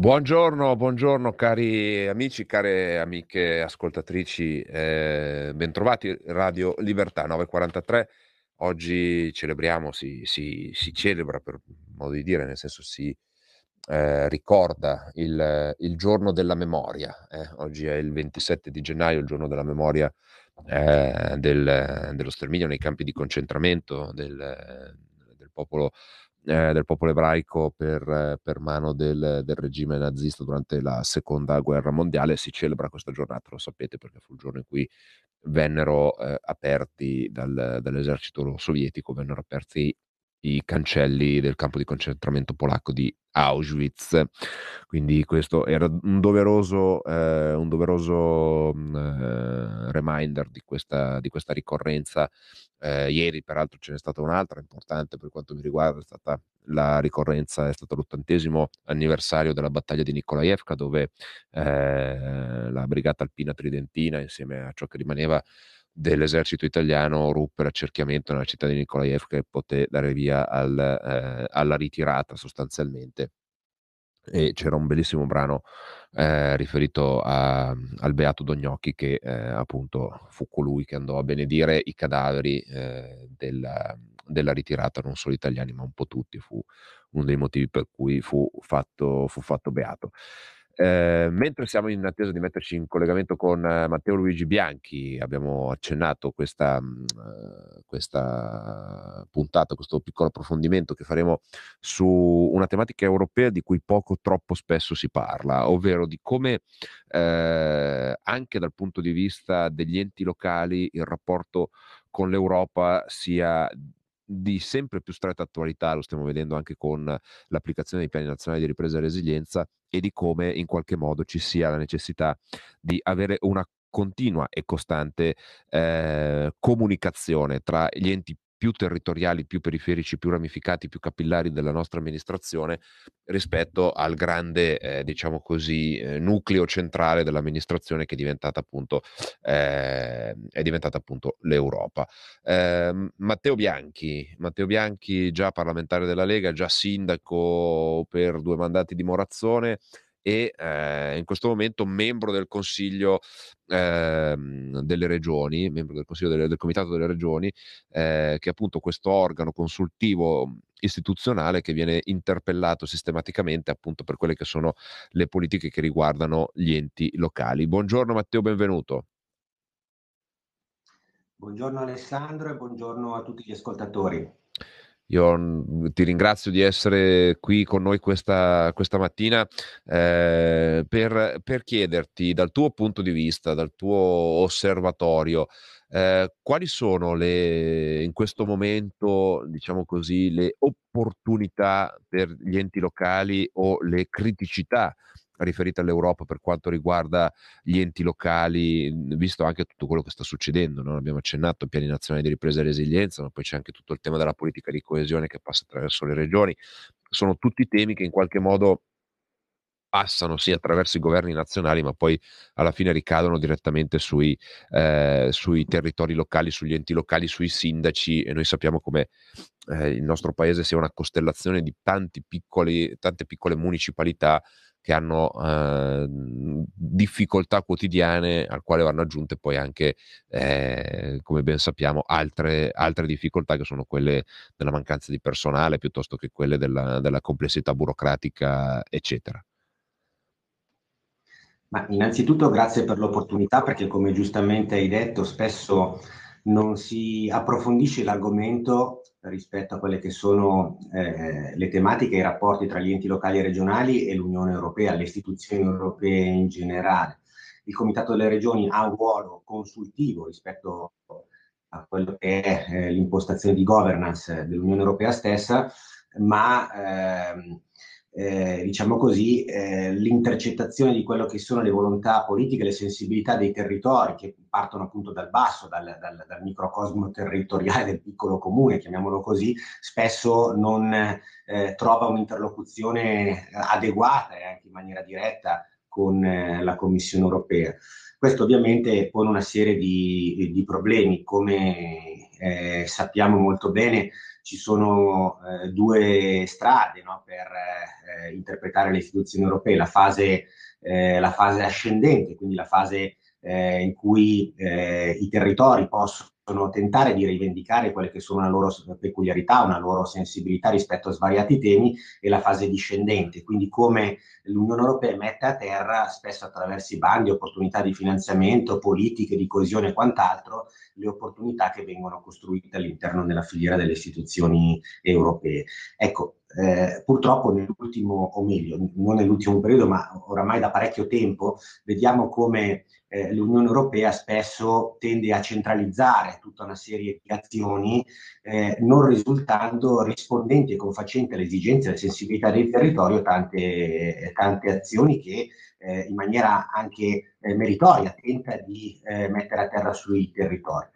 Buongiorno, buongiorno cari amici, care amiche ascoltatrici, eh, bentrovati Radio Libertà 943. Oggi celebriamo, si, si, si, celebra per modo di dire, nel senso si eh, ricorda il, il, giorno della memoria. Eh. Oggi è il 27 di gennaio, il giorno della memoria eh, del, dello sterminio nei campi di concentramento del, del popolo eh, del popolo ebraico per, per mano del, del, regime nazista durante la seconda guerra mondiale. Si celebra questa giornata, lo sapete, perché fu il giorno in cui vennero eh, aperti dal, dall'esercito sovietico, vennero aperti i cancelli del campo di concentramento polacco di Auschwitz. Quindi questo era un doveroso, eh, un doveroso mm, eh, reminder di questa, di questa ricorrenza. Eh, ieri, peraltro, ce n'è stata un'altra importante per quanto mi riguarda, è stata la ricorrenza, è stato l'ottantesimo anniversario della battaglia di Nikolaevka, dove eh, la brigata alpina tridentina, insieme a ciò che rimaneva dell'esercito italiano ruppe l'accerchiamento nella città di Nikolaevka e poté dare via al, eh, alla ritirata sostanzialmente. E c'era un bellissimo brano eh, riferito a, al Beato Dognocchi che eh, appunto fu colui che andò a benedire i cadaveri eh, della, della, ritirata, non solo italiani ma un po' tutti, fu uno dei motivi per cui fu fatto, fu fatto beato. Eh, mentre siamo in attesa di metterci in collegamento con eh, Matteo Luigi Bianchi, abbiamo accennato questa, mh, eh, questa, puntata, questo piccolo approfondimento che faremo su una tematica europea di cui poco troppo spesso si parla, ovvero di come eh, anche dal punto di vista degli enti locali il rapporto con l'Europa sia di sempre più stretta attualità, lo stiamo vedendo anche con l'applicazione dei piani nazionali di ripresa e resilienza e di come in qualche modo ci sia la necessità di avere una continua e costante eh, comunicazione tra gli enti più territoriali, più periferici, più ramificati, più capillari della nostra amministrazione rispetto al grande, eh, diciamo così, eh, nucleo centrale dell'amministrazione che è diventata appunto, eh, è diventata appunto l'Europa. Ehm, Matteo Bianchi, Matteo Bianchi, già parlamentare della Lega, già sindaco per due mandati di Morazzone, e eh, in questo momento membro del Consiglio eh, delle Regioni, membro del Consiglio delle, del Comitato delle Regioni, eh, che è appunto questo organo consultivo istituzionale che viene interpellato sistematicamente appunto per quelle che sono le politiche che riguardano gli enti locali. Buongiorno Matteo, benvenuto. Buongiorno Alessandro e buongiorno a tutti gli ascoltatori. Io mm, ti ringrazio di essere qui con noi questa, questa mattina eh, per, per, chiederti dal tuo punto di vista, dal tuo osservatorio, eh, quali sono le, in questo momento, diciamo così, le opportunità per gli enti locali o le criticità riferita all'Europa per quanto riguarda gli enti locali, visto anche tutto quello che sta succedendo. No? Abbiamo accennato ai piani nazionali di ripresa e resilienza, ma poi c'è anche tutto il tema della politica di coesione che passa attraverso le regioni. Sono tutti temi che in qualche modo passano sì attraverso i governi nazionali, ma poi alla fine ricadono direttamente sui, eh, sui territori locali, sugli enti locali, sui sindaci e noi sappiamo come eh, il nostro paese sia una costellazione di piccoli, tante piccole municipalità che hanno eh, difficoltà quotidiane al quale vanno aggiunte poi anche, eh, come ben sappiamo, altre, altre, difficoltà che sono quelle della mancanza di personale piuttosto che quelle della, della complessità burocratica, eccetera. Ma innanzitutto grazie per l'opportunità perché come giustamente hai detto spesso non si approfondisce l'argomento rispetto a quelle che sono eh, le tematiche e i rapporti tra gli enti locali e regionali e l'Unione Europea, le istituzioni europee in generale. Il Comitato delle Regioni ha un ruolo consultivo rispetto a quello che è eh, l'impostazione di governance dell'Unione Europea stessa, ma ehm, eh, diciamo così, eh, l'intercettazione di quello che sono le volontà politiche, le sensibilità dei territori che partono appunto dal basso, dal, dal, dal microcosmo territoriale del piccolo comune, chiamiamolo così, spesso non eh, trova un'interlocuzione adeguata e anche in maniera diretta con eh, la Commissione europea. Questo ovviamente pone una serie di, di problemi, come eh, sappiamo molto bene ci sono eh, due strade no, per eh, interpretare le istituzioni europee, la fase, eh, la fase ascendente, quindi la fase eh, in cui eh, i territori possono tentare di rivendicare quelle che sono una loro peculiarità, una loro sensibilità rispetto a svariati temi, e la fase discendente, quindi come l'Unione Europea mette a terra, spesso attraverso i bandi, opportunità di finanziamento, politiche di coesione e quant'altro, le opportunità che vengono costruite all'interno della filiera delle istituzioni europee. Ecco, eh, purtroppo nell'ultimo, o meglio, non nell'ultimo periodo, ma oramai da parecchio tempo, vediamo come eh, l'Unione Europea spesso tende a centralizzare tutta una serie di azioni, eh, non risultando rispondenti e confacenti alle esigenze e alle sensibilità del territorio tante, tante azioni che eh, in maniera anche eh, meritoria tenta di eh, mettere a terra sui territori.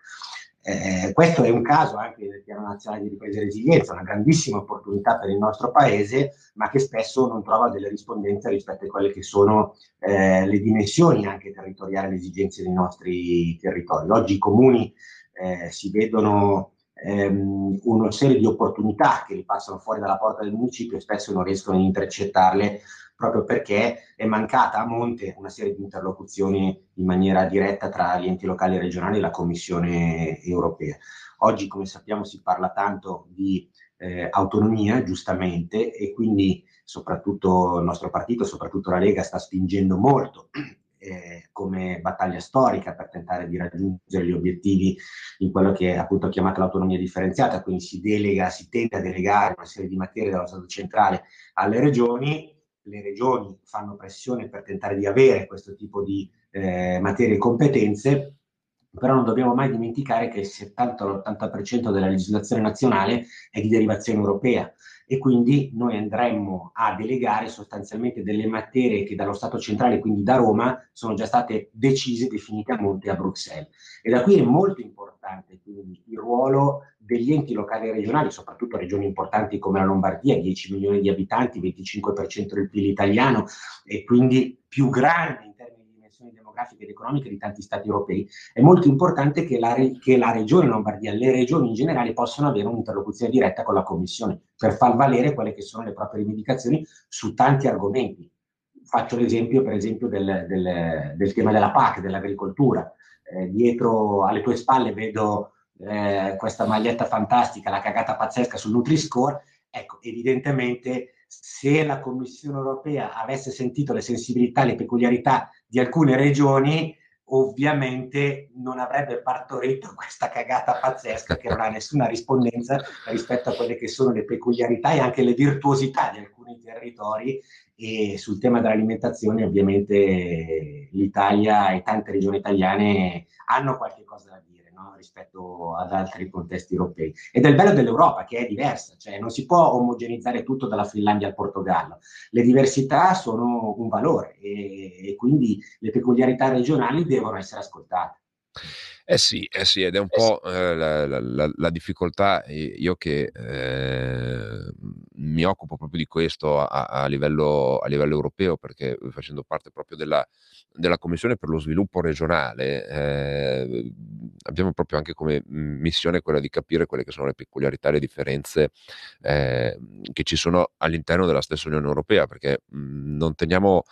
Eh, questo è un caso anche del Piano Nazionale di Ripresa e Resilienza, una grandissima opportunità per il nostro Paese, ma che spesso non trova delle rispondenze rispetto a quelle che sono eh, le dimensioni anche territoriali, le esigenze dei nostri territori. Oggi i comuni eh, si vedono ehm, una serie di opportunità che li passano fuori dalla porta del municipio e spesso non riescono a intercettarle proprio perché è mancata a monte una serie di interlocuzioni in maniera diretta tra gli enti locali e regionali e la Commissione europea. Oggi, come sappiamo, si parla tanto di eh, autonomia, giustamente, e quindi soprattutto il nostro partito, soprattutto la Lega, sta spingendo molto eh, come battaglia storica per tentare di raggiungere gli obiettivi in quello che è appunto chiamato l'autonomia differenziata, quindi si delega, si tenta a delegare una serie di materie dallo Stato centrale alle regioni. Le regioni fanno pressione per tentare di avere questo tipo di eh, materie e competenze, però non dobbiamo mai dimenticare che il 70-80% della legislazione nazionale è di derivazione europea e quindi noi andremmo a delegare sostanzialmente delle materie che dallo Stato centrale, quindi da Roma, sono già state decise, definite a monte a Bruxelles. E da qui è molto importante quindi il ruolo degli enti locali e regionali, soprattutto regioni importanti come la Lombardia, 10 milioni di abitanti, 25% del PIL italiano e quindi più grandi demografiche ed economiche di tanti stati europei, è molto importante che la, che la regione Lombardia, le regioni in generale possano avere un'interlocuzione diretta con la Commissione per far valere quelle che sono le proprie rivendicazioni su tanti argomenti. Faccio l'esempio, per esempio, del, del, del tema della PAC, dell'agricoltura. Eh, dietro alle tue spalle vedo eh, questa maglietta fantastica, la cagata pazzesca sul Nutri-Score, ecco, evidentemente se la Commissione europea avesse sentito le sensibilità, le peculiarità di alcune regioni, ovviamente non avrebbe partorito questa cagata pazzesca che non ha nessuna rispondenza rispetto a quelle che sono le peculiarità e anche le virtuosità di alcuni territori. E sul tema dell'alimentazione ovviamente l'Italia e tante regioni italiane hanno qualche cosa da dire rispetto ad altri contesti europei. Ed è il bello dell'Europa che è diversa, cioè non si può omogenizzare tutto dalla Finlandia al Portogallo. Le diversità sono un valore e, e quindi le peculiarità regionali devono essere ascoltate. Eh sì, eh sì, ed è un eh po' eh, la, la, la, difficoltà, io che eh, mi occupo proprio di questo a, a, livello, a, livello, europeo, perché facendo parte proprio della, della Commissione per lo sviluppo regionale, eh, abbiamo proprio anche come missione quella di capire quelle che sono le peculiarità e le differenze eh, che ci sono all'interno della stessa Unione Europea, perché mh, non teniamo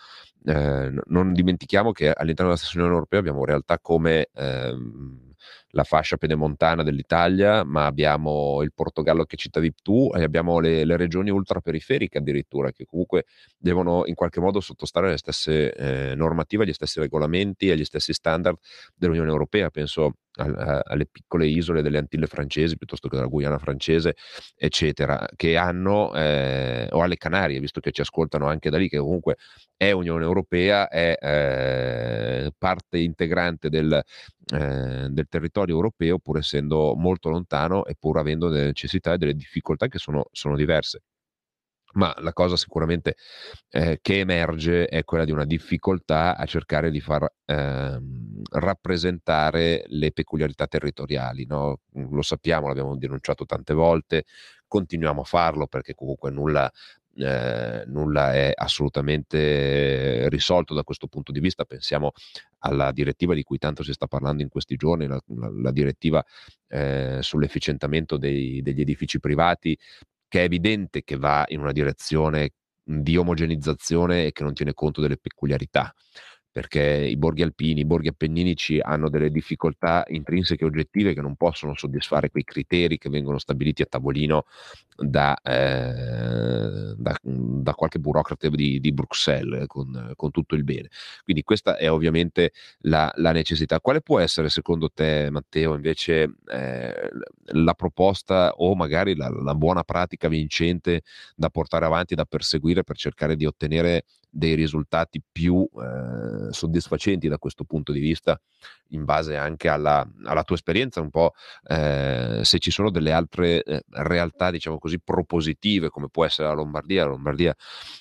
non dimentichiamo che all'interno della stessa Unione Europea abbiamo realtà come ehm, la fascia pedemontana dell'Italia, ma abbiamo il Portogallo che citavi tu e abbiamo le, le regioni ultraperiferiche addirittura, che comunque devono in qualche modo sottostare alle stesse eh, normative, agli stessi regolamenti, agli stessi standard dell'Unione Europea. Penso alle piccole isole delle Antille francesi piuttosto che della Guyana francese, eccetera, che hanno, eh, o alle Canarie, visto che ci ascoltano anche da lì, che comunque è Unione Europea, è eh, parte integrante del, eh, del, territorio europeo, pur essendo molto lontano e pur avendo delle necessità e delle difficoltà che sono, sono diverse. ma la cosa sicuramente eh, che emerge è quella di una difficoltà a cercare di far eh, rappresentare le peculiarità territoriali. No? Lo sappiamo, l'abbiamo denunciato tante volte, continuiamo a farlo perché comunque nulla, eh, nulla è assolutamente risolto da questo punto di vista. Pensiamo alla direttiva di cui tanto si sta parlando in questi giorni, la, la, direttiva eh, sull'efficientamento dei, degli edifici privati, che è evidente che va in una direzione di omogenizzazione e che non tiene conto delle peculiarità perché i borghi alpini, i borghi appenninici hanno delle difficoltà intrinseche e oggettive che non possono soddisfare quei criteri che vengono stabiliti a tavolino da, eh, da, da qualche burocrate di, di Bruxelles con, con, tutto il bene. Quindi questa è ovviamente la, la, necessità. Quale può essere secondo te, Matteo, invece eh, la proposta o magari la, la buona pratica vincente da portare avanti, da perseguire per cercare di ottenere dei risultati più eh, soddisfacenti da questo punto di vista, in base anche alla, alla tua esperienza, un po' eh, se ci sono delle altre eh, realtà, diciamo così, propositive, come può essere la Lombardia. La Lombardia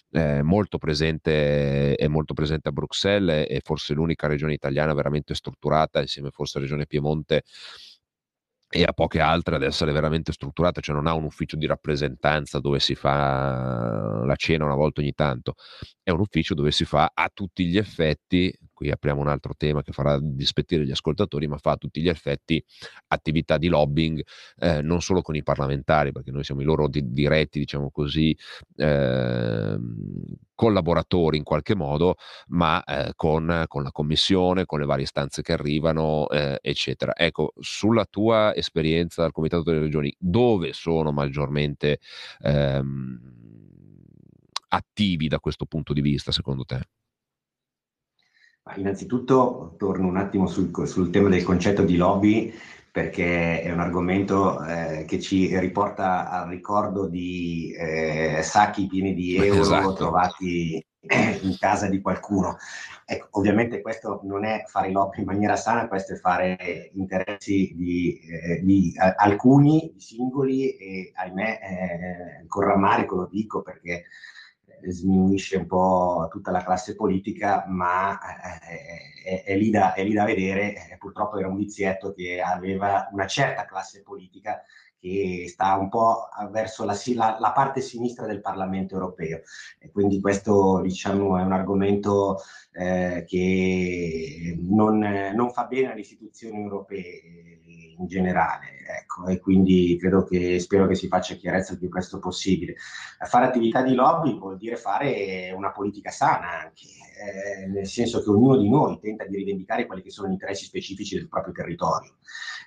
è molto presente, è molto presente a Bruxelles, è forse l'unica regione italiana veramente strutturata, insieme forse alla regione Piemonte e a poche altre ad essere veramente strutturate, cioè non ha un ufficio di rappresentanza dove si fa la cena una volta ogni tanto, è un ufficio dove si fa a tutti gli effetti qui apriamo un altro tema che farà dispettire gli ascoltatori, ma fa a tutti gli effetti attività di lobbying eh, non solo con i parlamentari, perché noi siamo i loro di- diretti, diciamo così, eh, collaboratori in qualche modo, ma eh, con, con, la commissione, con le varie istanze che arrivano, eh, eccetera. Ecco, sulla tua esperienza al Comitato delle Regioni, dove sono maggiormente ehm, attivi da questo punto di vista, secondo te? Innanzitutto torno un attimo sul, sul, tema del concetto di lobby perché è un argomento eh, che ci riporta al ricordo di eh, sacchi pieni di euro esatto. trovati in casa di qualcuno. Ecco, ovviamente questo non è fare lobby in maniera sana, questo è fare interessi di, eh, di alcuni, di singoli e ahimè eh, con rammarico lo dico perché sminuisce un po' tutta la classe politica, ma eh, è, è, lì da, è, lì da, vedere. Eh, purtroppo era un vizietto che aveva una certa classe politica che sta un po' verso la, la, la parte sinistra del Parlamento europeo. E quindi questo diciamo, è un argomento eh, che non, non fa bene alle istituzioni europee in generale. Ecco, e quindi credo che spero che si faccia chiarezza il più presto possibile. Fare attività di lobby vuol dire fare una politica sana anche, eh, nel senso che ognuno di noi tenta di rivendicare quelli che sono gli interessi specifici del proprio territorio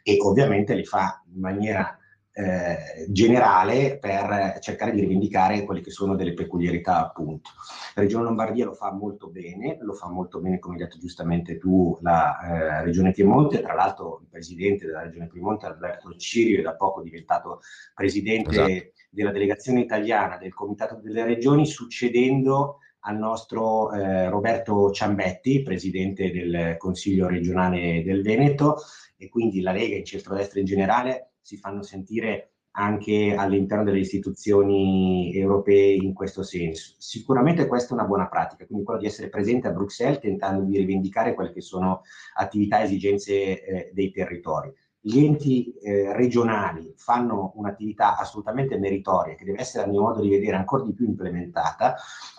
e ovviamente li fa in maniera eh, generale per cercare di rivendicare quelle che sono delle peculiarità appunto. La Regione Lombardia lo fa molto bene, lo fa molto bene come hai detto giustamente tu la eh, Regione Piemonte, tra l'altro il presidente della Regione Piemonte Alberto Cirio è da poco diventato presidente esatto. della delegazione italiana del Comitato delle Regioni succedendo al nostro eh, Roberto Ciambetti, presidente del Consiglio regionale del Veneto e quindi la Lega in centrodestra in generale si fanno sentire anche all'interno delle istituzioni europee in questo senso. Sicuramente questa è una buona pratica, quindi quello di essere presente a Bruxelles tentando di rivendicare quelle che sono attività e esigenze eh, dei territori. Gli enti eh, regionali fanno un'attività assolutamente meritoria che deve essere a mio modo di vedere ancora di più implementata.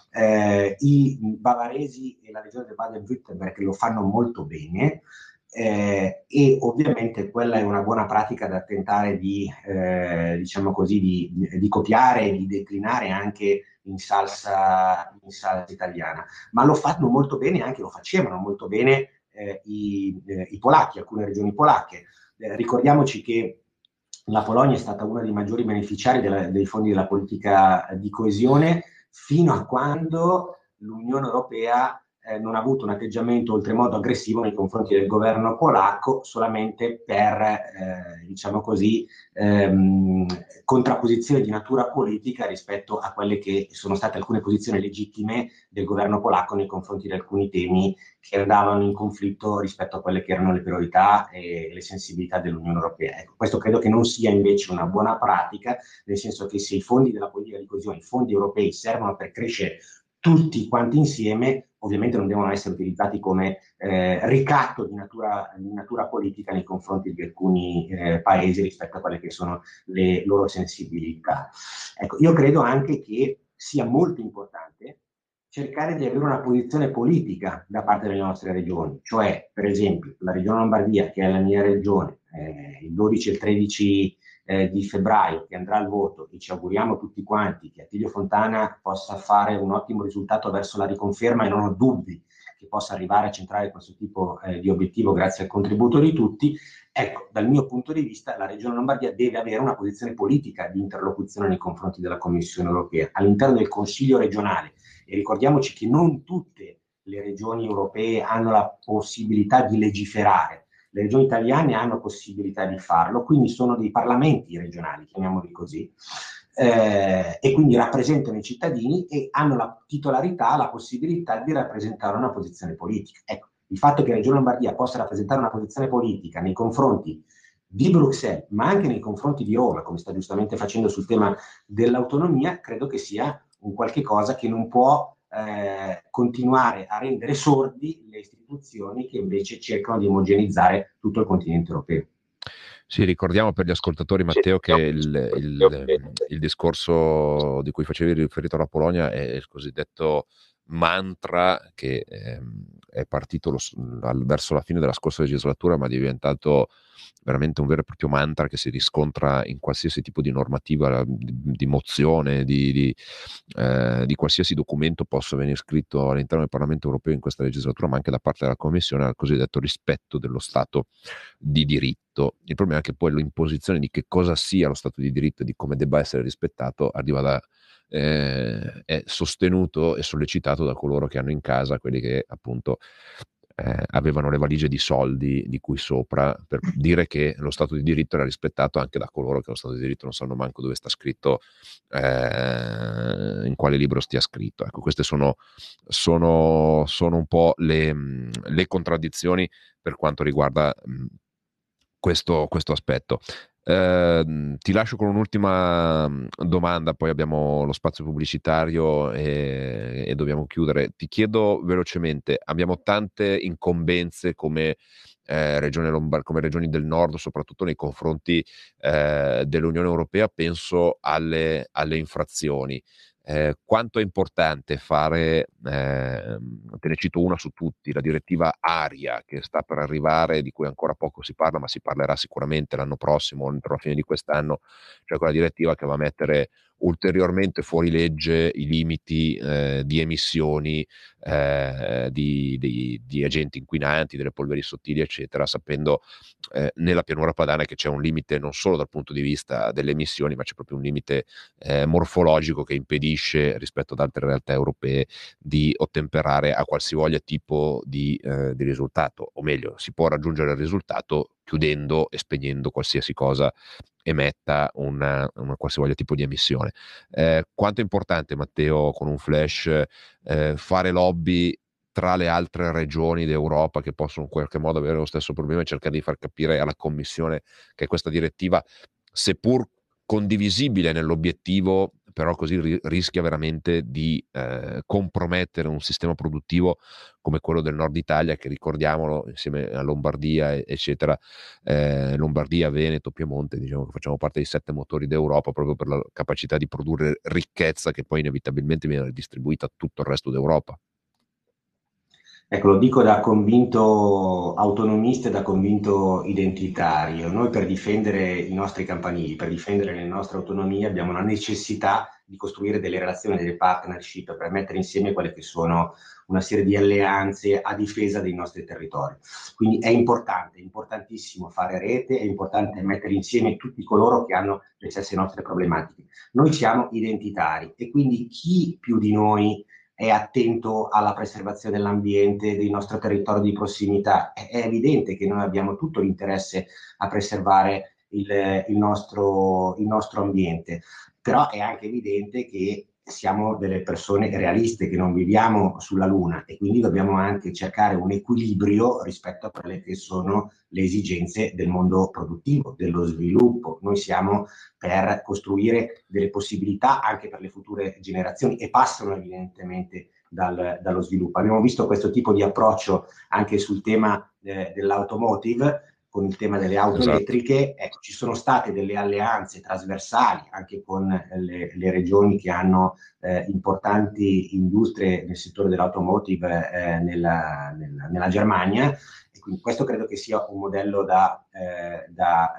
Eh, I bavaresi e la regione del Baden-Württemberg lo fanno molto bene, eh, e ovviamente quella è una buona pratica da tentare di, eh, diciamo così, di, di copiare e di declinare anche in salsa, in salsa, italiana. Ma lo fanno molto bene, anche lo facevano molto bene eh, i, eh, i, polacchi, alcune regioni polacche. Eh, ricordiamoci che la Polonia è stata una dei maggiori beneficiari della, dei fondi della politica di coesione fino a quando l'Unione Europea eh, non ha avuto un atteggiamento oltremodo aggressivo nei confronti del governo polacco solamente per, eh, diciamo così, ehm, contrapposizione di natura politica rispetto a quelle che sono state alcune posizioni legittime del governo polacco nei confronti di alcuni temi che andavano in conflitto rispetto a quelle che erano le priorità e le sensibilità dell'Unione Europea. Ecco, questo credo che non sia invece una buona pratica, nel senso che se i fondi della politica di coesione, i fondi europei servono per crescere tutti quanti insieme, ovviamente non devono essere utilizzati come eh, ricatto di natura, di natura, politica nei confronti di alcuni eh, paesi rispetto a quelle che sono le loro sensibilità. Ecco, io credo anche che sia molto importante cercare di avere una posizione politica da parte delle nostre regioni, cioè per esempio la regione Lombardia, che è la mia regione, eh, il 12 e il 13 eh, di febbraio che andrà al voto e ci auguriamo tutti quanti che Attilio Fontana possa fare un ottimo risultato verso la riconferma e non ho dubbi che possa arrivare a centrare questo tipo eh, di obiettivo grazie al contributo di tutti, ecco, dal mio punto di vista la Regione Lombardia deve avere una posizione politica di interlocuzione nei confronti della Commissione europea all'interno del Consiglio regionale. E ricordiamoci che non tutte le regioni europee hanno la possibilità di legiferare le regioni italiane hanno possibilità di farlo, quindi sono dei parlamenti regionali, chiamiamoli così, eh, e quindi rappresentano i cittadini e hanno la titolarità, la possibilità di rappresentare una posizione politica. Ecco, il fatto che la Regione Lombardia possa rappresentare una posizione politica nei confronti di Bruxelles, ma anche nei confronti di Roma, come sta giustamente facendo sul tema dell'autonomia, credo che sia un qualche cosa che non può eh, continuare a rendere sordi le istituzioni che invece cercano di omogenizzare tutto il continente europeo. Sì, ricordiamo per gli ascoltatori, Matteo, che il, il, il discorso di cui facevi riferito alla Polonia è il cosiddetto mantra che ehm, è partito lo, al, verso la fine della scorsa legislatura, ma è diventato veramente un vero e proprio mantra che si riscontra in qualsiasi tipo di normativa, di, di mozione, di, di, eh, di, qualsiasi documento possa venire scritto all'interno del Parlamento europeo in questa legislatura, ma anche da parte della Commissione, al cosiddetto rispetto dello Stato di diritto. Il problema è che poi l'imposizione di che cosa sia lo Stato di diritto e di come debba essere rispettato arriva da eh, è sostenuto e sollecitato da coloro che hanno in casa quelli che appunto eh, avevano le valigie di soldi di cui sopra per dire che lo Stato di diritto era rispettato anche da coloro che lo Stato di diritto non sanno manco dove sta scritto, eh, in quale libro stia scritto. Ecco, queste sono, sono, sono un po' le, le, contraddizioni per quanto riguarda mh, questo, questo aspetto. Eh, ti lascio con un'ultima mm, domanda, poi abbiamo lo spazio pubblicitario e, e dobbiamo chiudere. Ti chiedo velocemente, abbiamo tante incombenze come, eh, regione Lombard- come regioni del nord, soprattutto nei confronti eh, dell'Unione Europea, penso alle, alle infrazioni eh, quanto è importante fare, eh, te ne cito una su tutti, la direttiva ARIA che sta per arrivare, di cui ancora poco si parla, ma si parlerà sicuramente l'anno prossimo, entro la fine di quest'anno, cioè quella direttiva che va a mettere ulteriormente fuori legge i limiti eh, di emissioni eh, di, di, di, agenti inquinanti, delle polveri sottili, eccetera, sapendo eh, nella pianura padana che c'è un limite non solo dal punto di vista delle emissioni, ma c'è proprio un limite eh, morfologico che impedisce rispetto ad altre realtà europee di ottemperare a qualsivoglia tipo di, eh, di risultato, o meglio, si può raggiungere il risultato chiudendo e spegnendo qualsiasi cosa emetta una, una qualsivoglia tipo di emissione. Eh, quanto è importante, Matteo, con un flash, eh, fare lobby tra le altre regioni d'Europa che possono in qualche modo avere lo stesso problema e cercare di far capire alla Commissione che questa direttiva, seppur condivisibile nell'obiettivo, però così ri- rischia veramente di eh, compromettere un sistema produttivo come quello del nord Italia, che ricordiamolo insieme a Lombardia, eccetera, eh, Lombardia, Veneto, Piemonte, diciamo che facciamo parte dei sette motori d'Europa proprio per la capacità di produrre ricchezza che poi inevitabilmente viene distribuita a tutto il resto d'Europa. Ecco, lo dico da convinto autonomista e da convinto identitario. Noi per difendere i nostri campanili, per difendere le nostre autonomie abbiamo la necessità di costruire delle relazioni, delle partnership per mettere insieme quelle che sono una serie di alleanze a difesa dei nostri territori. Quindi è importante, è importantissimo fare rete, è importante mettere insieme tutti coloro che hanno le stesse nostre problematiche. Noi siamo identitari e quindi chi più di noi è attento alla preservazione dell'ambiente, del nostro territorio di prossimità. È, evidente che noi abbiamo tutto l'interesse a preservare il, il, nostro, il nostro ambiente, però è anche evidente che siamo delle persone realiste che non viviamo sulla Luna e quindi dobbiamo anche cercare un equilibrio rispetto a quelle che sono le esigenze del mondo produttivo, dello sviluppo. Noi siamo per costruire delle possibilità anche per le future generazioni e passano evidentemente dal, dallo sviluppo. Abbiamo visto questo tipo di approccio anche sul tema eh, dell'automotive con il tema delle auto esatto. elettriche, ecco, ci sono state delle alleanze trasversali anche con le, le regioni che hanno eh, importanti industrie nel settore dell'automotive eh, nella, nella, nella, Germania e quindi questo credo che sia un modello da, eh, da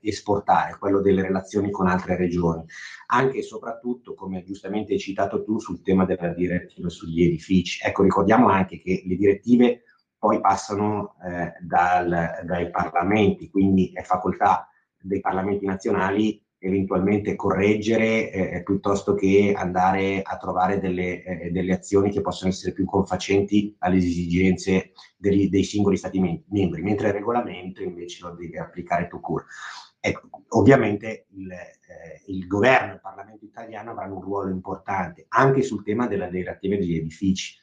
eh, esportare, quello delle relazioni con altre regioni, anche e soprattutto, come giustamente hai citato tu, sul tema della direttiva sugli edifici. Ecco, ricordiamo anche che le direttive poi passano eh, dal, dai parlamenti, quindi è facoltà dei parlamenti nazionali eventualmente correggere eh, piuttosto che andare a trovare delle, eh, delle, azioni che possono essere più confacenti alle esigenze degli, dei singoli stati membri, mentre il regolamento invece lo deve applicare tu cur. Ecco, ovviamente il, eh, il governo e il Parlamento italiano avranno un ruolo importante anche sul tema della direttiva degli edifici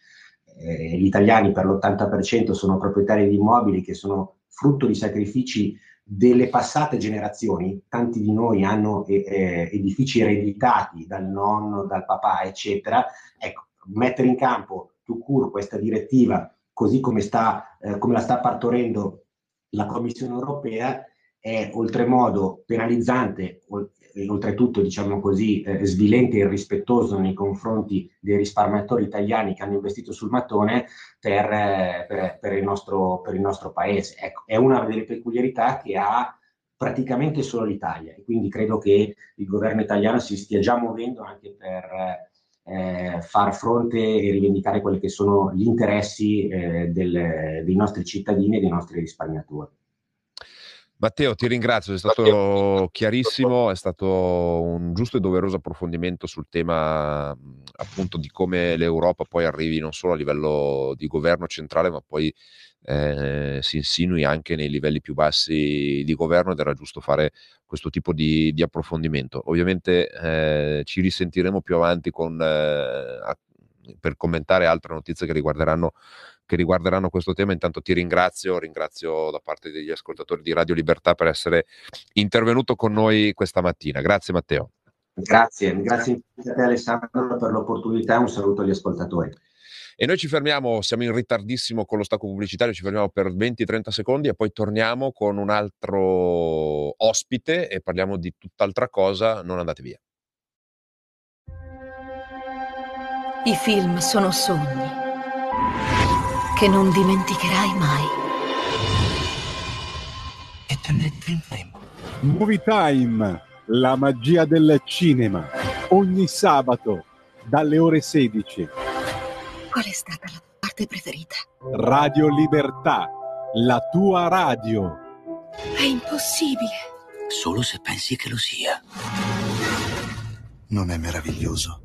eh, gli italiani per l'80% sono proprietari di immobili che sono frutto di sacrifici delle passate generazioni, tanti di noi hanno eh, eh edifici ereditati dal nonno, dal papà, eccetera. Ecco, mettere in campo Tucur questa direttiva così come, sta, eh, come la sta partorendo la Commissione europea è oltremodo penalizzante e oltretutto, diciamo così, eh, svilente e irrispettoso nei confronti dei risparmiatori italiani che hanno investito sul mattone per, eh, per, per, il, nostro, per il nostro paese. Ecco, è una delle peculiarità che ha praticamente solo l'Italia e quindi credo che il governo italiano si stia già muovendo anche per eh, far fronte e rivendicare quelli che sono gli interessi eh, del, dei nostri cittadini e dei nostri risparmiatori. Matteo, ti ringrazio, è stato Matteo. chiarissimo, è stato un giusto e doveroso approfondimento sul tema appunto di come l'Europa poi arrivi non solo a livello di governo centrale, ma poi eh, si insinui anche nei livelli più bassi di governo ed era giusto fare questo tipo di, di approfondimento. Ovviamente eh, ci risentiremo più avanti con, eh, per commentare altre notizie che riguarderanno che riguarderanno questo tema. Intanto ti ringrazio, ringrazio da parte degli ascoltatori di Radio Libertà per essere intervenuto con noi questa mattina. Grazie Matteo. Grazie, grazie a te Alessandro per l'opportunità, un saluto agli ascoltatori. E noi ci fermiamo, siamo in ritardissimo con lo stacco pubblicitario, ci fermiamo per 20-30 secondi e poi torniamo con un altro ospite e parliamo di tutt'altra cosa, non andate via. I film sono sogni che non dimenticherai mai. Movie Time, la magia del cinema, ogni sabato dalle ore 16. Qual è stata la parte preferita? Radio Libertà, la tua radio. È impossibile. Solo se pensi che lo sia. Non è meraviglioso?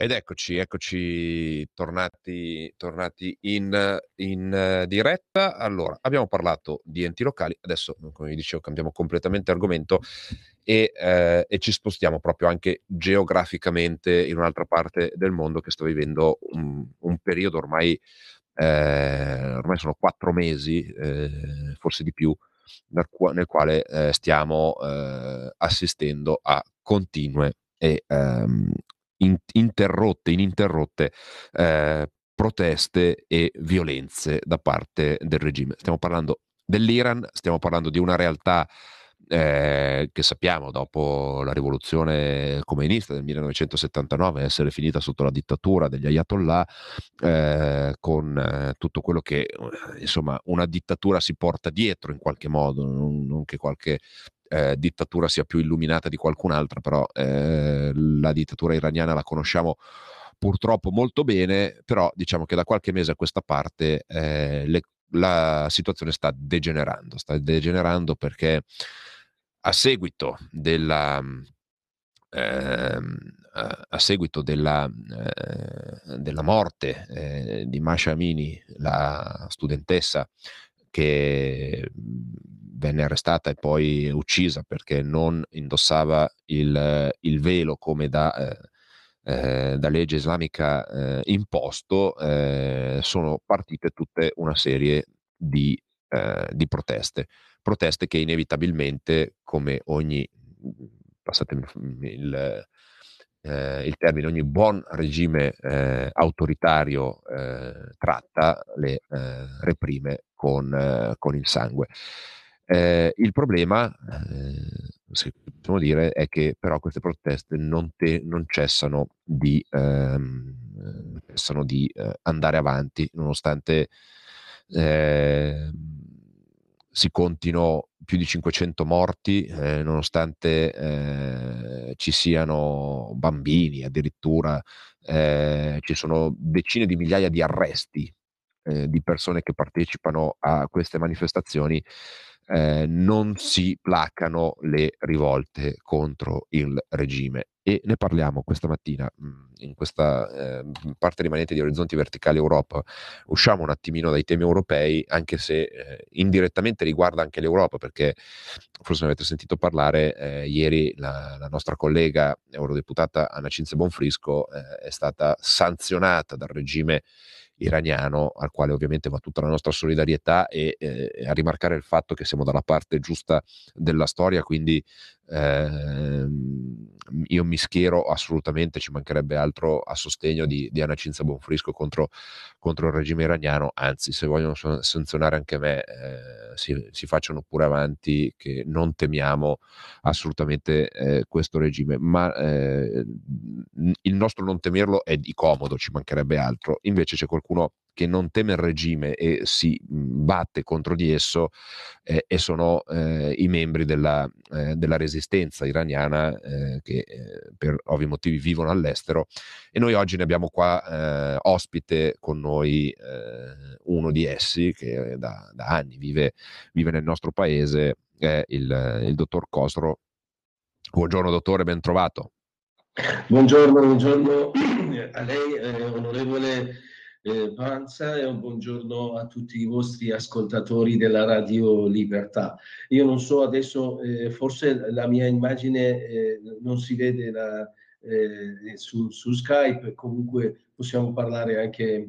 Ed eccoci, eccoci tornati, tornati in, in, diretta. Allora, abbiamo parlato di enti locali, adesso, come vi dicevo, cambiamo completamente argomento e, eh, e, ci spostiamo proprio anche geograficamente in un'altra parte del mondo che sta vivendo un, un periodo ormai, eh, ormai sono quattro mesi, eh, forse di più, nel, nel quale eh, stiamo eh, assistendo a continue e ehm, in, interrotte, ininterrotte eh, proteste e violenze da parte del regime. Stiamo parlando dell'Iran, stiamo parlando di una realtà eh, che sappiamo dopo la rivoluzione comunista del 1979 essere finita sotto la dittatura degli ayatollah, eh, con eh, tutto quello che insomma una dittatura si porta dietro in qualche modo, non, non che qualche eh, dittatura sia più illuminata di qualcun'altra, però eh, la dittatura iraniana la conosciamo purtroppo molto bene, però diciamo che da qualche mese a questa parte eh, le, la situazione sta degenerando, sta degenerando perché a seguito della ehm, a seguito della, eh, della morte eh, di Masha Amini, la studentessa che venne arrestata e poi uccisa perché non indossava il, il velo come da, eh, eh da legge islamica eh, imposto, eh, sono partite tutte una serie di, di proteste. Proteste che inevitabilmente, come ogni, passatemi il, eh, il termine, ogni buon regime eh, autoritario eh, tratta, le eh, reprime con, eh, con, il sangue. Eh, il problema, se possiamo dire, è che però queste proteste non, te, non cessano di, ehm, cessano di andare avanti, nonostante ehm, si contino più di 500 morti, eh, nonostante eh, ci siano bambini, addirittura eh, ci sono decine di migliaia di arresti eh, di persone che partecipano a queste manifestazioni eh, non si placano le rivolte contro il regime. E ne parliamo questa mattina mhmm, in questa eh, parte rimanente di Orizzonti Verticali Europa. Usciamo un attimino dai temi europei, anche se eh, indirettamente riguarda anche l'Europa, perché forse ne avete sentito parlare, eh, ieri la, la, nostra collega eurodeputata Anna Cinze Bonfrisco eh, è stata sanzionata dal regime iraniano, al quale ovviamente va tutta la nostra solidarietà e eh, a rimarcare il fatto che siamo dalla parte giusta della storia, quindi io mi schiero assolutamente, ci mancherebbe altro a sostegno di, di Anna Cinza Bonfrisco contro, contro, il regime iraniano, anzi se vogliono sanzionare anche me eh, si, si, facciano pure avanti che non temiamo assolutamente eh, questo regime, ma eh, il nostro non temerlo è di comodo, ci mancherebbe altro, invece c'è qualcuno che non teme il regime e si mhmm, batte contro di esso eh, e sono eh, i membri della, eh, della resistenza iraniana eh, che eh, per ovvi motivi vivono all'estero e noi oggi ne abbiamo qua eh, ospite con noi uno di essi che da, da anni vive, vive, nel nostro paese, è il, il dottor Cosro. Buongiorno dottore, ben trovato. Buongiorno, buongiorno a lei, onorevole eh, Panza e un buongiorno a tutti i vostri ascoltatori della Radio Libertà. Io non so adesso, eh, forse la mia immagine eh, non si vede la, eh, su, su, Skype, comunque possiamo parlare anche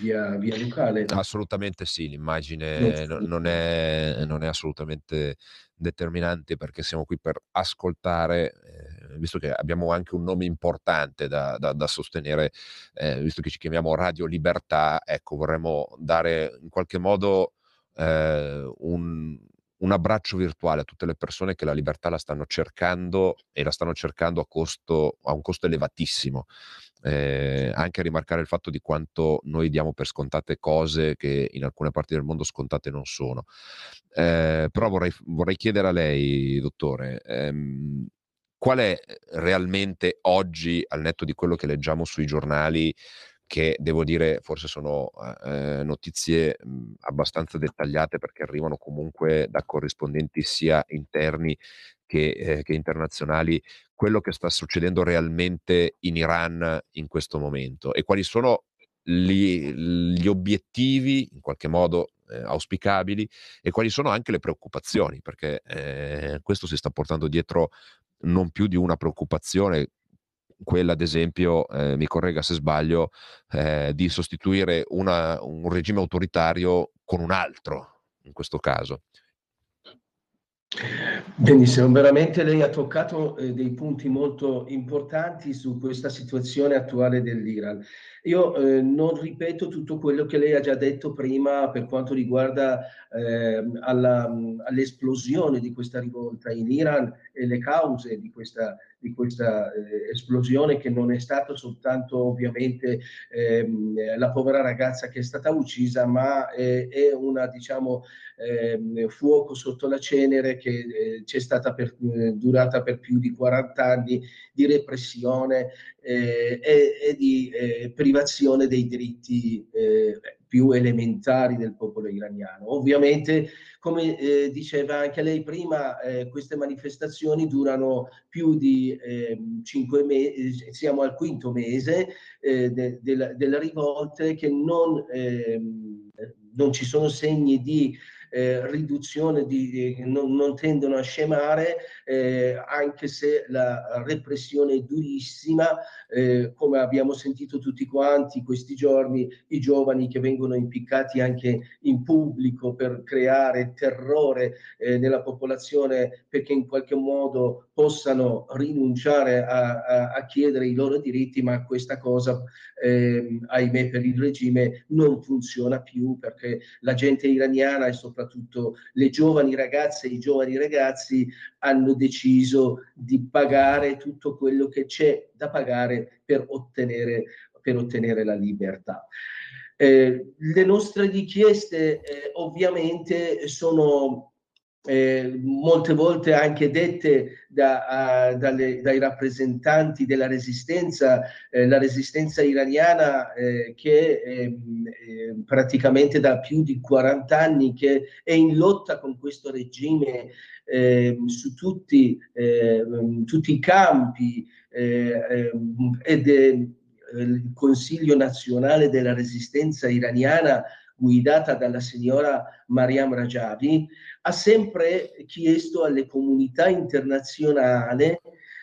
via, via locale. Assolutamente sì, l'immagine non, non, è, non è assolutamente determinante perché siamo qui per ascoltare eh, visto che abbiamo anche un nome importante da, da, da sostenere, eh, visto che ci chiamiamo Radio Libertà, ecco, vorremmo dare in qualche modo eh, un, un abbraccio virtuale a tutte le persone che la libertà la stanno cercando e la stanno cercando a, costo, a un costo elevatissimo. Eh, anche a rimarcare il fatto di quanto noi diamo per scontate cose che in alcune parti del mondo scontate non sono. Eh, però vorrei, vorrei, chiedere a lei, dottore, ehm, qual è eh, realmente oggi, al netto di quello che leggiamo sui giornali, che devo dire forse sono eh, notizie mh, abbastanza dettagliate perché arrivano comunque da corrispondenti sia interni che, eh, che, internazionali, quello che sta succedendo realmente in Iran in questo momento? E quali sono gli, gli obiettivi in qualche modo eh, auspicabili? E quali sono anche le preoccupazioni, perché eh, questo si sta portando dietro non più di una preoccupazione, quella ad esempio, eh, mi corregga se sbaglio, eh, di sostituire una, un regime autoritario con un altro, in questo caso. Benissimo, veramente lei ha toccato eh, dei punti molto importanti su questa situazione attuale dell'Iran. Io eh, non ripeto tutto quello che lei ha già detto prima per quanto riguarda eh, alla, all'esplosione di questa rivolta in Iran e le cause di questa, di questa eh, esplosione che non è stata soltanto ovviamente ehm, la povera ragazza che è stata uccisa, ma è, è una diciamo ehm, fuoco sotto la cenere che eh, c'è stata per, eh, durata per più di 40 anni di repressione eh, e, e, di eh, privazione dei diritti eh, più elementari del popolo iraniano. Ovviamente, come eh, diceva anche lei prima, eh, queste manifestazioni durano più di eh, cinque mesi, siamo al quinto mese eh, de, de, della rivolta che non, ehm, non ci sono segni di eh, riduzione di, non, non, tendono a scemare, eh, anche se la repressione è durissima, eh, come abbiamo sentito tutti quanti questi giorni, i giovani che vengono impiccati anche in pubblico per creare terrore eh, nella popolazione perché in qualche modo possano rinunciare a, a, a chiedere i loro diritti, ma questa cosa, eh, ahimè, per il regime non funziona più perché la gente iraniana e soprattutto le giovani ragazze e i giovani ragazzi hanno deciso di pagare tutto quello che c'è da pagare per ottenere, per ottenere la libertà. Eh, le nostre richieste eh, ovviamente sono eh, molte volte anche dette da, uh, dalle, dai rappresentanti della resistenza, eh, la resistenza iraniana eh, che ehm, eh, praticamente da più di 40 anni che è in lotta con questo regime ehm, su tutti, ehm, tutti, i campi ehm, ed il Consiglio nazionale della resistenza iraniana guidata dalla signora Mariam Rajavi, ha sempre chiesto alle comunità internazionali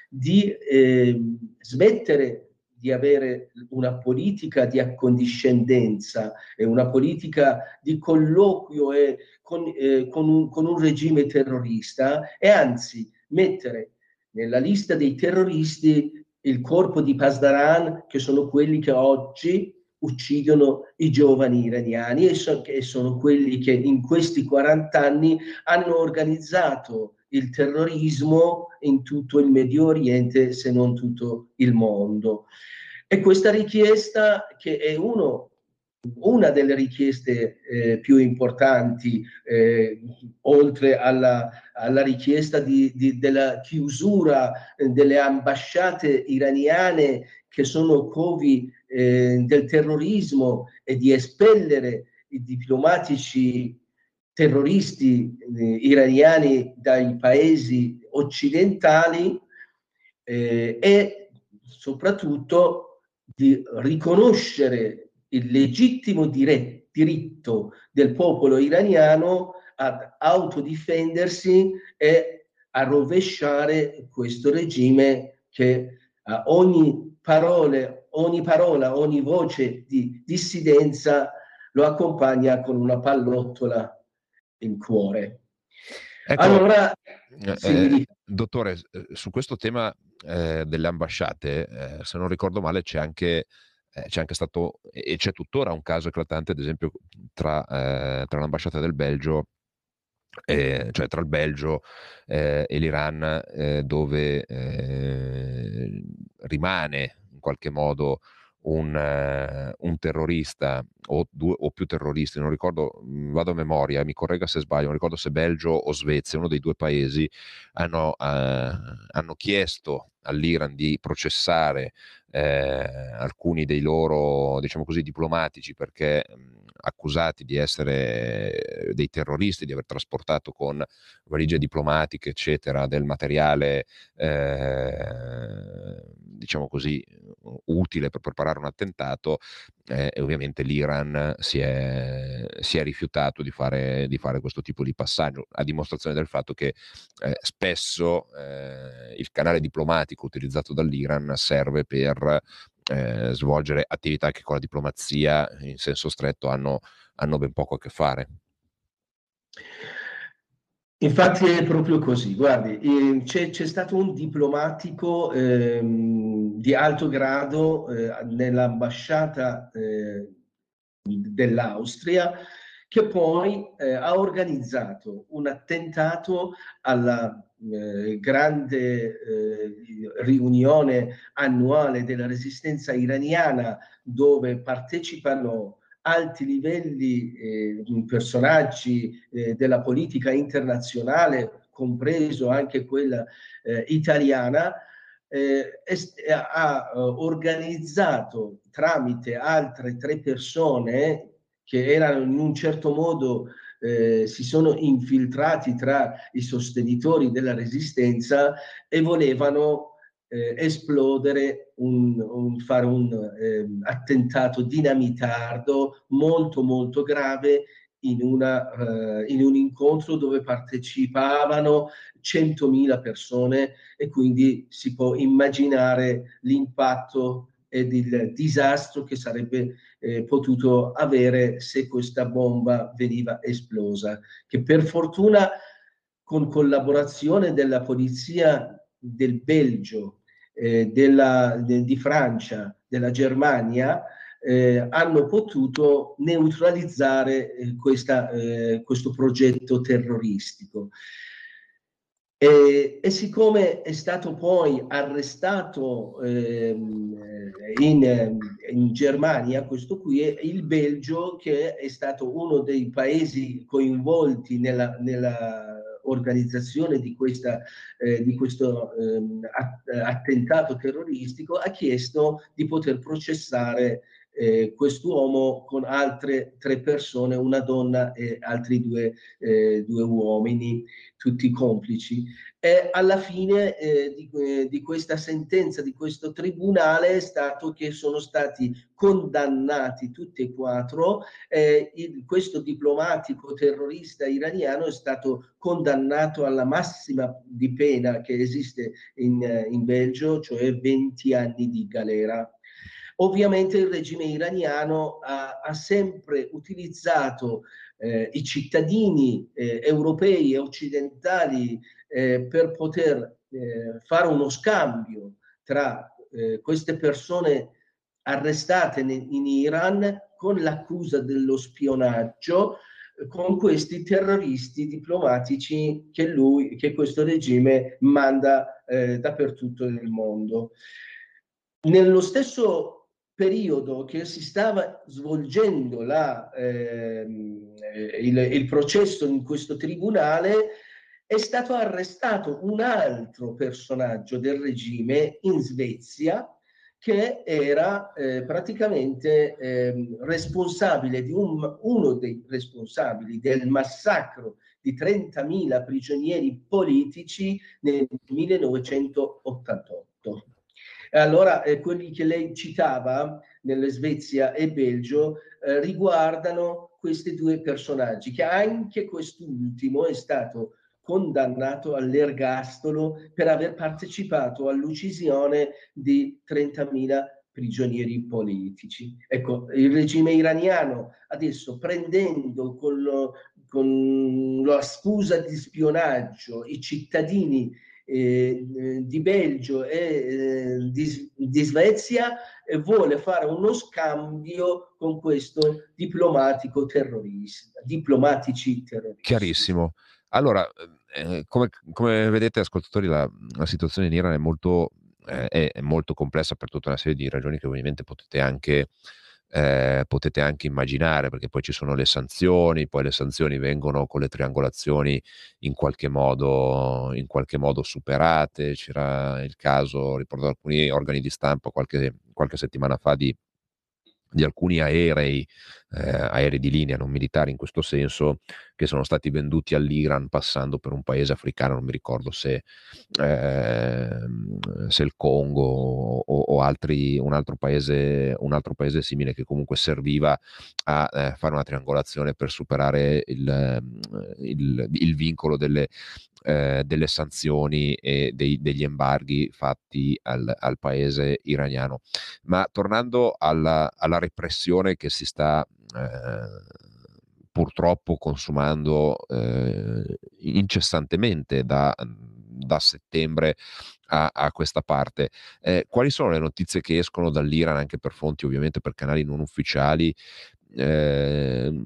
di eh, smettere di avere una politica di accondiscendenza e una politica di colloquio e con, eh, con, un, con un regime terrorista e anzi mettere nella lista dei terroristi il corpo di Pasdaran, che sono quelli che oggi uccidono i giovani iraniani e, so, e sono quelli che in questi 40 anni hanno organizzato il terrorismo in tutto il Medio Oriente, se non tutto il mondo. E questa richiesta, che è uno, una delle richieste eh, più importanti, eh, oltre alla, alla richiesta di, di, della chiusura eh, delle ambasciate iraniane che sono covi eh, del terrorismo e di espellere i diplomatici terroristi eh, iraniani dai paesi occidentali eh, e soprattutto di riconoscere il legittimo dire- diritto del popolo iraniano ad autodifendersi e a rovesciare questo regime che a ogni parole ogni parola, ogni voce di dissidenza lo accompagna con una pallottola in cuore. Ecco, allora, eh, eh, dottore, eh, su questo tema eh, delle ambasciate, eh, se non ricordo male, c'è anche, eh, c'è anche stato e c'è tuttora un caso eclatante, ad esempio, tra, tra l'ambasciata del Belgio eh, cioè tra il Belgio eh, e l'Iran, eh, dove rimane qualche modo un, uh, un terrorista o, due, o più terroristi, non ricordo, mm, vado a memoria, mi corregga se sbaglio, non ricordo se Belgio o Svezia, uno dei due paesi, hanno, uh, hanno chiesto all'Iran di processare eh, alcuni dei loro, diciamo così, diplomatici perché mh, mm, accusati di essere dei terroristi, di aver trasportato con valigie diplomatiche, eccetera, del materiale, eh, diciamo così, utile per preparare un attentato eh, e ovviamente l'Iran si è, si è rifiutato di fare, di fare, questo tipo di passaggio, a dimostrazione del fatto che eh, spesso eh, il canale diplomatico utilizzato dall'Iran serve per eh, svolgere attività che con la diplomazia in senso stretto hanno, hanno ben poco a che fare. Infatti è proprio così, guardi, ehm, c'è, c'è stato un diplomatico ehm, di alto grado eh, nell'ambasciata eh, dell'Austria che poi eh, ha organizzato un attentato alla eh, grande eh, riunione annuale della resistenza iraniana dove partecipano alti livelli eh, personaggi eh, della politica internazionale, compreso anche quella eh, italiana, eh, ha organizzato tramite altre tre persone che erano in un certo modo eh, si sono infiltrati tra i sostenitori della resistenza e volevano eh, esplodere, un, un, fare un eh, attentato dinamitardo molto molto grave in, una, uh, in un incontro dove partecipavano 100.000 persone e quindi si può immaginare l'impatto ed il disastro che sarebbe eh, potuto avere se questa bomba veniva esplosa, che per fortuna con collaborazione della polizia del Belgio, eh, della, de, di Francia, della Germania, eh, hanno potuto neutralizzare eh, questa, eh, questo progetto terroristico. E, e, siccome è stato poi arrestato ehm, in, in, Germania, questo qui è il Belgio che è stato uno dei paesi coinvolti nella, nella organizzazione di, questa, eh, di questo eh, attentato terroristico, ha chiesto di poter processare eh, quest'uomo con altre tre persone, una donna e altri due, eh, due uomini, tutti complici. E alla fine eh, di, eh, di, questa sentenza, di questo tribunale, è stato che sono stati condannati tutti e quattro. Il, questo diplomatico terrorista iraniano è stato condannato alla massima di pena che esiste in, in Belgio, cioè 20 anni di galera. Ovviamente il regime iraniano ha, ha sempre utilizzato eh, i cittadini eh, europei e occidentali eh, per poter eh, fare uno scambio tra eh, queste persone arrestate in Iran con l'accusa dello spionaggio con questi terroristi diplomatici che lui, che questo regime manda eh, dappertutto nel mondo. Nello stesso periodo che si stava svolgendo la, ehm, il, il processo in questo tribunale, è stato arrestato un altro personaggio del regime in Svezia che era eh, praticamente eh, responsabile di un, uno dei responsabili del massacro di 30.000 prigionieri politici nel 1988. Allora, eh, quelli che lei citava nelle Svezia e Belgio eh, riguardano questi due personaggi, che anche quest'ultimo è stato condannato all'ergastolo per aver partecipato all'uccisione di 30.000 prigionieri politici. Ecco, il regime iraniano adesso prendendo con, lo, con la scusa di spionaggio i cittadini di Belgio e eh, di, di, Svezia vuole fare uno scambio con questo diplomatico terrorista, diplomatici terroristi. Chiarissimo. Allora, eh, come, come, vedete, ascoltatori, la, la, situazione in Iran è molto, eh, è molto complessa per tutta una serie di ragioni che ovviamente potete anche eh, potete anche immaginare, perché poi ci sono le sanzioni, poi le sanzioni vengono con le triangolazioni in qualche modo, in qualche modo superate. C'era il caso, riporto alcuni organi di stampa qualche, qualche settimana fa di di alcuni aerei, eh, aerei di linea non militari in questo senso, che sono stati venduti all'Iran passando per un paese africano, non mi ricordo se, eh, se il Congo o, o, altri, un, altro paese, un altro paese simile che comunque serviva a eh, fare una triangolazione per superare il, il, il vincolo delle, eh, delle sanzioni e dei, degli embarghi fatti al, al, paese iraniano. Ma tornando alla, alla repressione che si sta eh, purtroppo consumando eh, incessantemente da, da settembre a, a, questa parte. Eh, quali sono le notizie che escono dall'Iran, anche per fonti ovviamente per canali non ufficiali? Eh,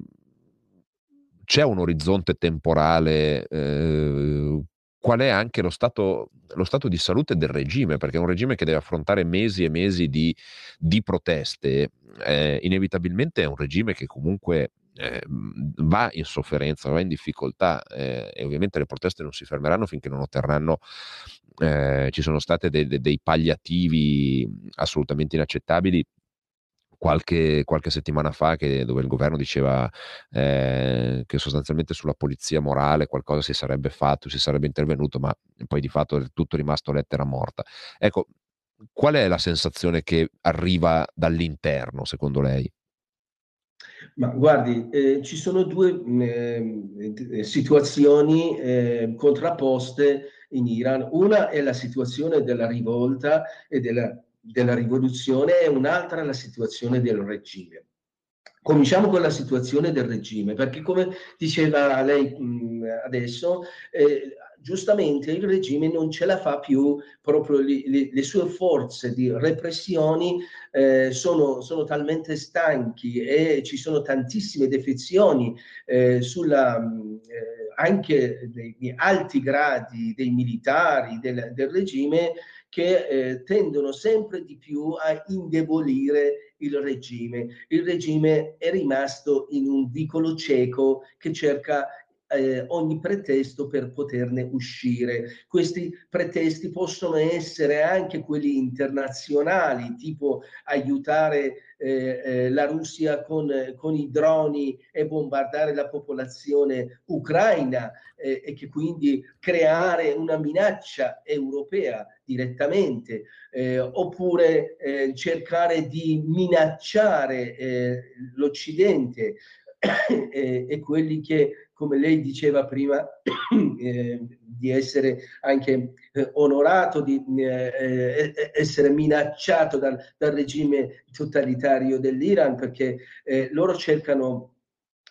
c'è un orizzonte temporale, eh, qual è anche lo stato, lo stato, di salute del regime, perché è un regime che deve affrontare mesi e mesi di, di proteste, eh, inevitabilmente è un regime che comunque eh, va in sofferenza, va in difficoltà eh, e ovviamente le proteste non si fermeranno finché non otterranno eh, ci sono stati dei, dei, pagliativi assolutamente inaccettabili qualche, qualche settimana fa che, dove il governo diceva eh, che sostanzialmente sulla polizia morale qualcosa si sarebbe fatto, si sarebbe intervenuto, ma poi di fatto è tutto rimasto lettera morta. Ecco, qual è la sensazione che arriva dall'interno, secondo lei? Ma guardi, eh, ci sono due eh, situazioni eh, contrapposte in Iran. Una è la situazione della rivolta e della della rivoluzione e un'altra la situazione del regime. Cominciamo con la situazione del regime, perché come diceva lei mh, adesso, eh, giustamente il regime non ce la fa più, proprio li, le sue forze di repressioni eh, sono, sono, talmente stanchi e ci sono tantissime defezioni eh, sulla, eh, anche degli alti gradi dei militari del, del regime che eh, tendono sempre di più a indebolire il regime. Il regime è rimasto in un vicolo cieco che cerca eh, ogni pretesto per poterne uscire. Questi pretesti possono essere anche quelli internazionali, tipo aiutare eh, eh, la Russia con, con, i droni e bombardare la popolazione ucraina eh, e che quindi creare una minaccia europea direttamente, eh, oppure eh, cercare di minacciare eh, l'Occidente e quelli che come lei diceva prima, eh, di essere anche eh, onorato, di eh, eh, essere minacciato dal, dal, regime totalitario dell'Iran, perché eh, loro cercano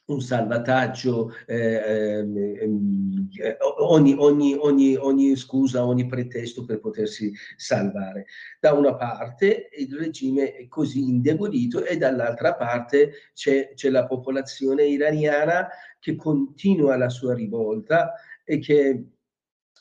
un salvataggio, eh, ehm, eh, ogni, ogni, ogni, ogni, scusa, ogni pretesto per potersi salvare. Da una parte il regime è così indebolito e dall'altra parte c'è, c'è la popolazione iraniana che continua la sua rivolta e che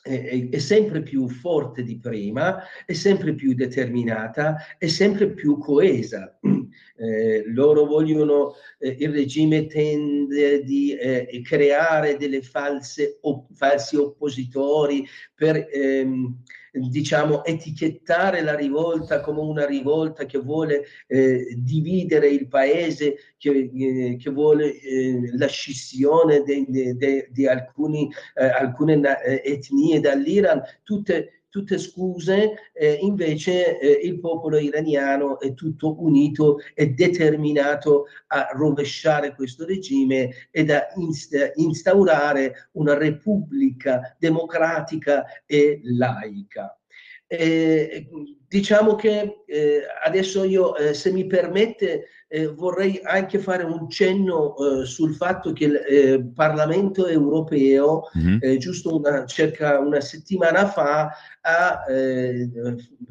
è, è, sempre più forte di prima, è sempre più determinata, è sempre più coesa. Eh, loro vogliono, eh, il regime tende di eh, creare delle false, op, falsi oppositori per ehm, diciamo, etichettare la rivolta come una rivolta che vuole eh, dividere il paese, che, eh, che vuole eh, la scissione di eh, alcune eh, etnie dall'Iran, tutte tutte scuse, eh, invece eh, il popolo iraniano è tutto unito e determinato a rovesciare questo regime ed a inst- instaurare una repubblica democratica e laica. Eh, diciamo che eh, adesso io, eh, se mi permette, eh, vorrei anche fare un cenno eh, sul fatto che il eh, Parlamento europeo, mm-hmm. giusto una, circa una settimana fa, ha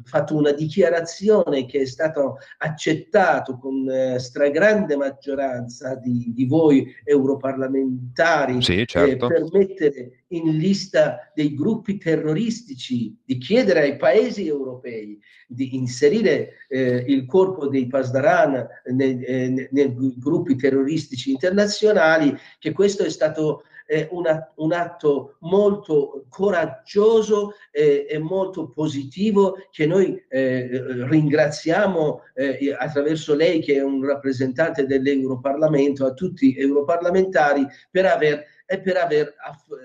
fatto una dichiarazione che è stata accettata con stragrande maggioranza di, di voi europarlamentari sì, certo. per mettere in lista dei gruppi terroristici, di chiedere ai paesi europei di inserire eh, il corpo dei Pasdaran nei, eh, gruppi terroristici internazionali, che questo è stato eh, una, un atto molto coraggioso eh, e molto positivo che noi eh, ringraziamo eh, attraverso lei che è un rappresentante dell'Europarlamento, a tutti gli europarlamentari per aver e per aver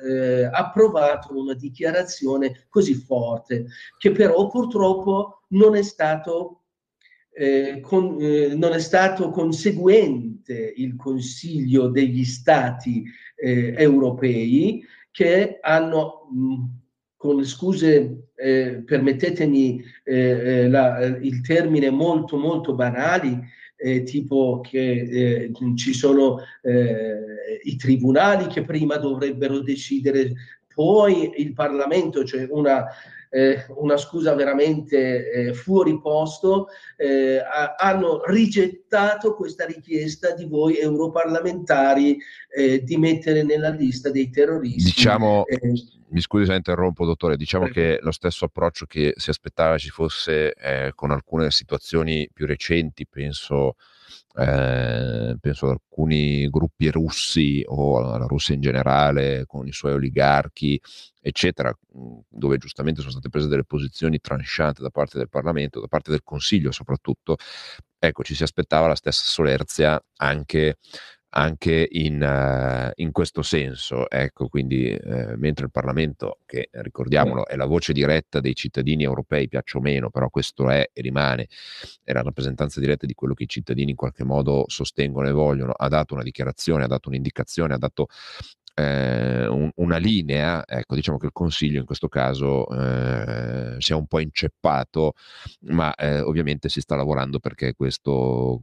eh, approvato una dichiarazione così forte, che però purtroppo non è stato, eh, con, eh, non è stato conseguente il Consiglio degli Stati eh, europei che hanno, mh, con scuse, eh, permettetemi eh, la, il termine molto molto banali, tipo che ci sono i tribunali che prima dovrebbero decidere, poi il Parlamento, cioè una, eh, una scusa veramente eh, fuori posto, eh, ha, hanno rigettato questa richiesta di voi europarlamentari di mettere nella lista dei terroristi. Diciamo mi scusi se interrompo, dottore. Diciamo Prego. che lo stesso approccio che si aspettava ci fosse eh, con alcune situazioni più recenti, penso, eh, penso ad alcuni gruppi russi o alla Russia in generale, con i suoi oligarchi, eccetera, dove giustamente sono state prese delle posizioni tranciate da parte del Parlamento, da parte del Consiglio soprattutto. Ecco, ci si aspettava la stessa solerzia anche anche in, uh, in, questo senso. Ecco, quindi eh, mentre il Parlamento, che ricordiamolo è la voce diretta dei cittadini europei, piaccia o meno, però questo è e rimane, è la rappresentanza diretta di quello che i cittadini in qualche modo sostengono e vogliono, ha dato una dichiarazione, ha dato un'indicazione, ha dato eh, un, una linea, ecco, diciamo che il Consiglio in questo caso eh, si è un po' inceppato, ma eh, ovviamente si sta lavorando perché questo,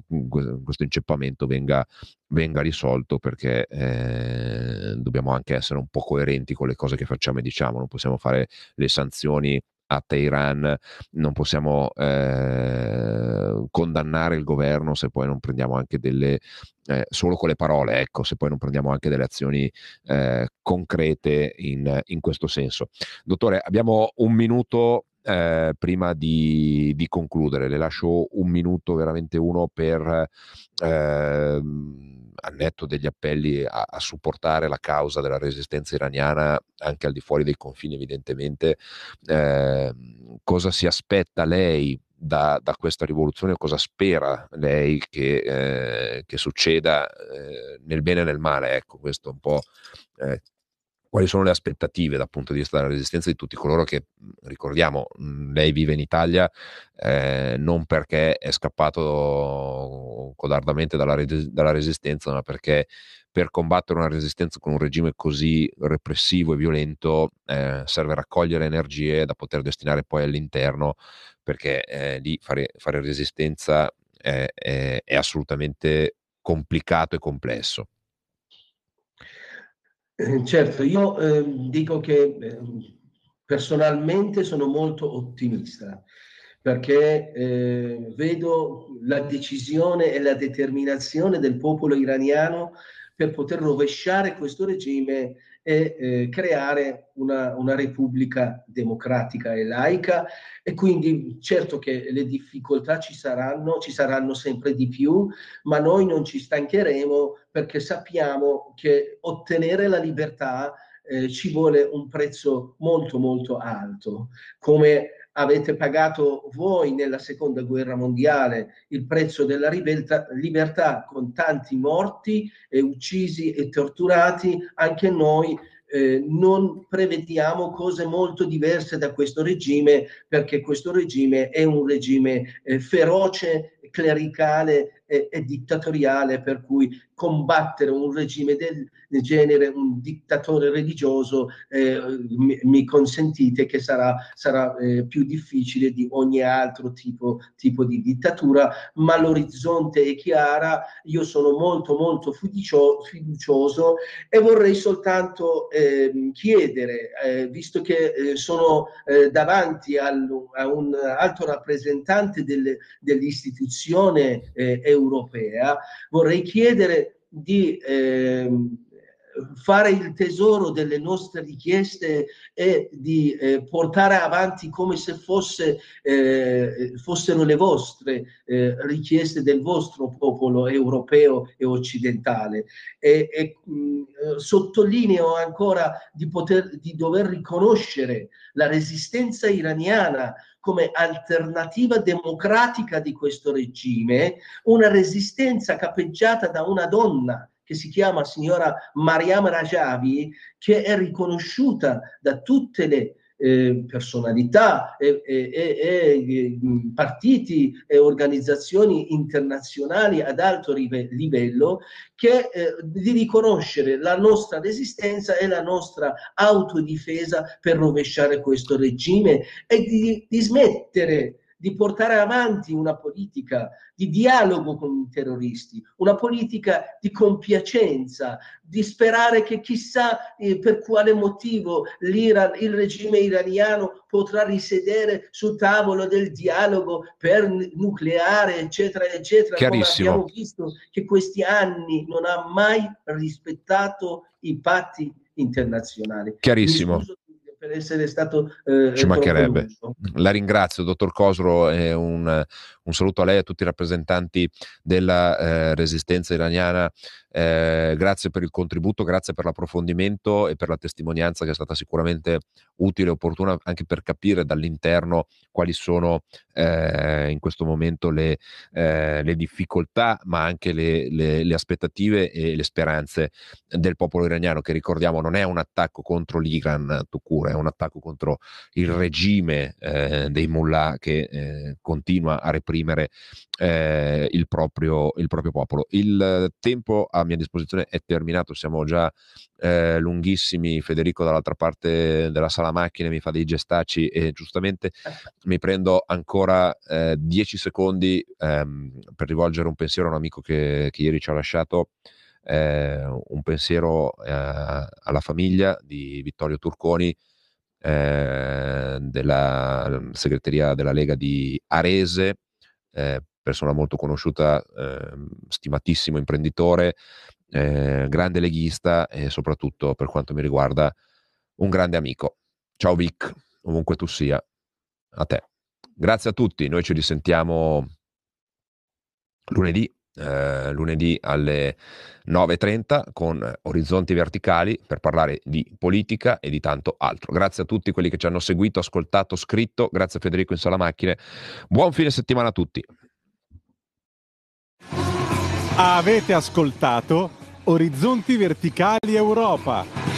questo inceppamento venga, venga, risolto perché eh, dobbiamo anche essere un po' coerenti con le cose che facciamo e diciamo, non possiamo fare le sanzioni a Teheran, non possiamo eh, condannare il governo se poi non prendiamo anche delle, eh, solo con le parole, ecco, se poi non prendiamo anche delle azioni eh, concrete in, in, questo senso. Dottore, abbiamo un minuto eh, prima di, di, concludere, le lascio un minuto, veramente uno per eh, netto degli appelli a, a, supportare la causa della resistenza iraniana anche al di fuori dei confini evidentemente, eh, cosa si aspetta lei da, da, questa rivoluzione, cosa spera lei che, eh, che succeda eh, nel bene e nel male? Ecco, questo un po' eh, quali sono le aspettative dal punto di vista della resistenza di tutti coloro che, ricordiamo, lei vive in Italia eh, non perché è scappato codardamente dalla, dalla, resistenza, ma perché per combattere una resistenza con un regime così repressivo e violento eh, serve raccogliere energie da poter destinare poi all'interno, perché eh, lì fare, fare resistenza è, è, è assolutamente complicato e complesso. Eh, certo, io eh, dico che eh, personalmente sono molto ottimista perché eh, vedo la decisione e la determinazione del popolo iraniano per poter rovesciare questo regime e eh, creare una, una, repubblica democratica e laica. E quindi certo che le difficoltà ci saranno, ci saranno sempre di più, ma noi non ci stancheremo perché sappiamo che ottenere la libertà eh, ci vuole un prezzo molto molto alto, come avete pagato voi nella seconda guerra mondiale il prezzo della libertà, libertà con tanti morti e uccisi e torturati, anche noi eh, non prevediamo cose molto diverse da questo regime perché questo regime è un regime eh, feroce, clericale e, e, dittatoriale per cui combattere un regime del, del genere, un dittatore religioso, eh, mi, mi, consentite che sarà, sarà eh, più difficile di ogni altro tipo, tipo, di dittatura, ma l'orizzonte è chiara, io sono molto molto fiducio, fiducioso e vorrei soltanto eh, chiedere, eh, visto che eh, sono eh, davanti al, a un alto rappresentante delle, dell'istituzione europea, vorrei chiedere di eh, fare il tesoro delle nostre richieste e di eh, portare avanti come se fosse, eh, fossero le vostre eh, richieste del vostro popolo europeo e occidentale. E, e mh, sottolineo ancora di, poter, di dover riconoscere la resistenza iraniana come alternativa democratica di questo regime, una resistenza capeggiata da una donna che si chiama signora Mariam Rajavi, che è riconosciuta da tutte le eh, personalità e, e, e, partiti e organizzazioni internazionali ad alto livello che eh, di riconoscere la nostra resistenza e la nostra autodifesa per rovesciare questo regime e di, di smettere di portare avanti una politica di dialogo con i terroristi, una politica di compiacenza, di sperare che chissà eh, per quale motivo l'Iran, il regime iraniano potrà risedere sul tavolo del dialogo per nucleare, eccetera, eccetera. Chiarissimo. abbiamo visto che questi anni non ha mai rispettato i patti internazionali. Chiarissimo per essere stato eh, ci mancherebbe. La ringrazio, dottor Cosro, e un, un, saluto a lei e a tutti i rappresentanti della eh, resistenza iraniana. Eh, grazie per il contributo, grazie per l'approfondimento e per la testimonianza che è stata sicuramente utile e opportuna anche per capire dall'interno quali sono eh, in questo momento le, eh, le, difficoltà, ma anche le, le, le aspettative e le speranze del popolo iraniano, che ricordiamo non è un attacco contro l'Iran, Tukur, è un attacco contro il regime eh, dei mullah che eh, continua a reprimere eh, il proprio, il, proprio, popolo. Il tempo a mia disposizione è terminato, siamo già eh, lunghissimi. Federico dall'altra parte della sala macchine mi fa dei gestacci e giustamente mi prendo ancora eh, dieci secondi ehm, per rivolgere un pensiero a un amico che, che ieri ci ha lasciato. Eh, un pensiero eh, alla famiglia di Vittorio Turconi, eh, della segreteria della Lega di Arese, eh, persona molto conosciuta, eh, stimatissimo imprenditore, eh, grande leghista e soprattutto per quanto mi riguarda un grande amico. Ciao Vic, ovunque tu sia, a te. Grazie a tutti, noi ci risentiamo lunedì eh, lunedì alle 9.30 con Orizzonti Verticali per parlare di politica e di tanto altro. Grazie a tutti quelli che ci hanno seguito, ascoltato, scritto. Grazie a Federico in Sala Macchine. Buon fine settimana a tutti. Avete ascoltato Orizzonti Verticali Europa